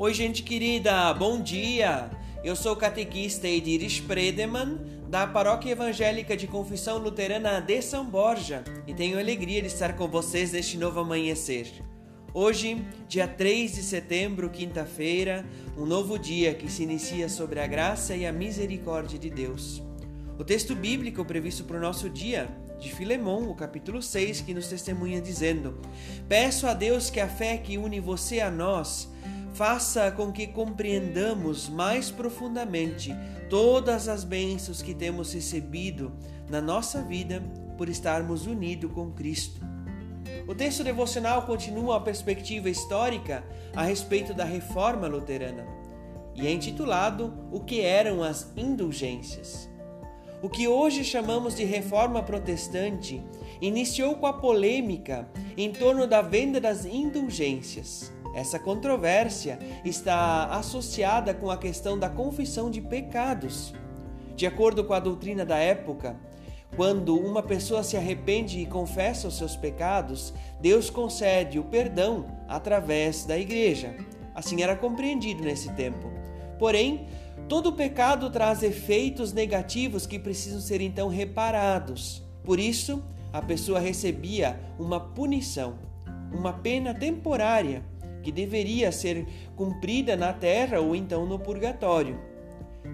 Oi, gente querida, bom dia! Eu sou o catequista Edir Spredeman, da Paróquia Evangélica de Confissão Luterana de São Borja, e tenho alegria de estar com vocês neste novo amanhecer. Hoje, dia 3 de setembro, quinta-feira, um novo dia que se inicia sobre a graça e a misericórdia de Deus. O texto bíblico previsto para o nosso dia, de Filemão, o capítulo 6, que nos testemunha dizendo: Peço a Deus que a fé que une você a nós faça com que compreendamos mais profundamente todas as bênçãos que temos recebido na nossa vida por estarmos unidos com Cristo. O texto devocional continua a perspectiva histórica a respeito da reforma luterana e é intitulado O que eram as indulgências. O que hoje chamamos de reforma protestante iniciou com a polêmica em torno da venda das indulgências. Essa controvérsia está associada com a questão da confissão de pecados. De acordo com a doutrina da época, quando uma pessoa se arrepende e confessa os seus pecados, Deus concede o perdão através da igreja. Assim era compreendido nesse tempo. Porém, todo pecado traz efeitos negativos que precisam ser então reparados. Por isso, a pessoa recebia uma punição, uma pena temporária que deveria ser cumprida na terra ou então no purgatório.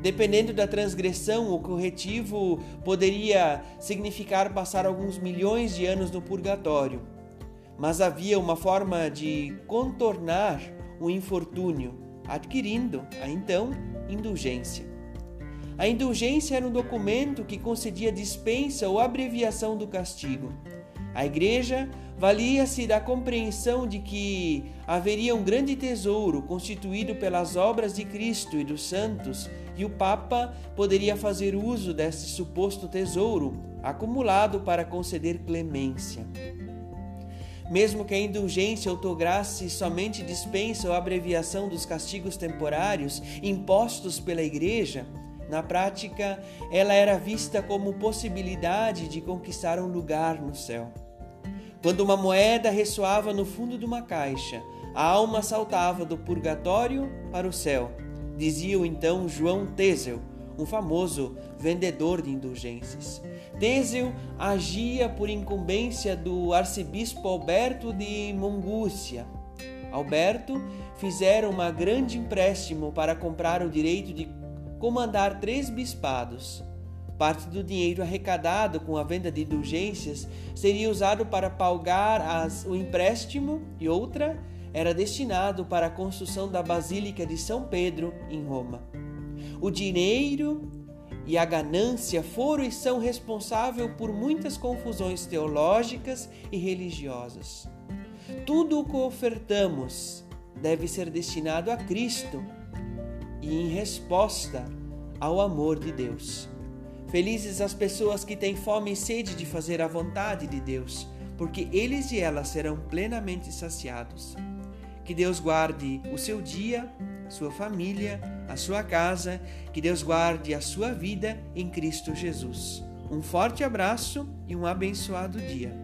Dependendo da transgressão, o corretivo poderia significar passar alguns milhões de anos no purgatório. Mas havia uma forma de contornar o infortúnio, adquirindo então indulgência. A indulgência era um documento que concedia dispensa ou abreviação do castigo. A igreja valia-se da compreensão de que haveria um grande tesouro constituído pelas obras de Cristo e dos santos, e o Papa poderia fazer uso desse suposto tesouro acumulado para conceder clemência. Mesmo que a indulgência outorgasse somente dispensa ou abreviação dos castigos temporários impostos pela Igreja, na prática ela era vista como possibilidade de conquistar um lugar no céu. Quando uma moeda ressoava no fundo de uma caixa, a alma saltava do purgatório para o céu. Dizia então João Tesel, um famoso vendedor de indulgências. Tesel agia por incumbência do arcebispo Alberto de Mongúcia. Alberto fizera uma grande empréstimo para comprar o direito de comandar três bispados. Parte do dinheiro arrecadado com a venda de indulgências seria usado para pagar as, o empréstimo e outra era destinado para a construção da Basílica de São Pedro em Roma. O dinheiro e a ganância foram e são responsáveis por muitas confusões teológicas e religiosas. Tudo o que ofertamos deve ser destinado a Cristo e em resposta ao amor de Deus. Felizes as pessoas que têm fome e sede de fazer a vontade de Deus, porque eles e elas serão plenamente saciados. Que Deus guarde o seu dia, sua família, a sua casa, que Deus guarde a sua vida em Cristo Jesus. Um forte abraço e um abençoado dia.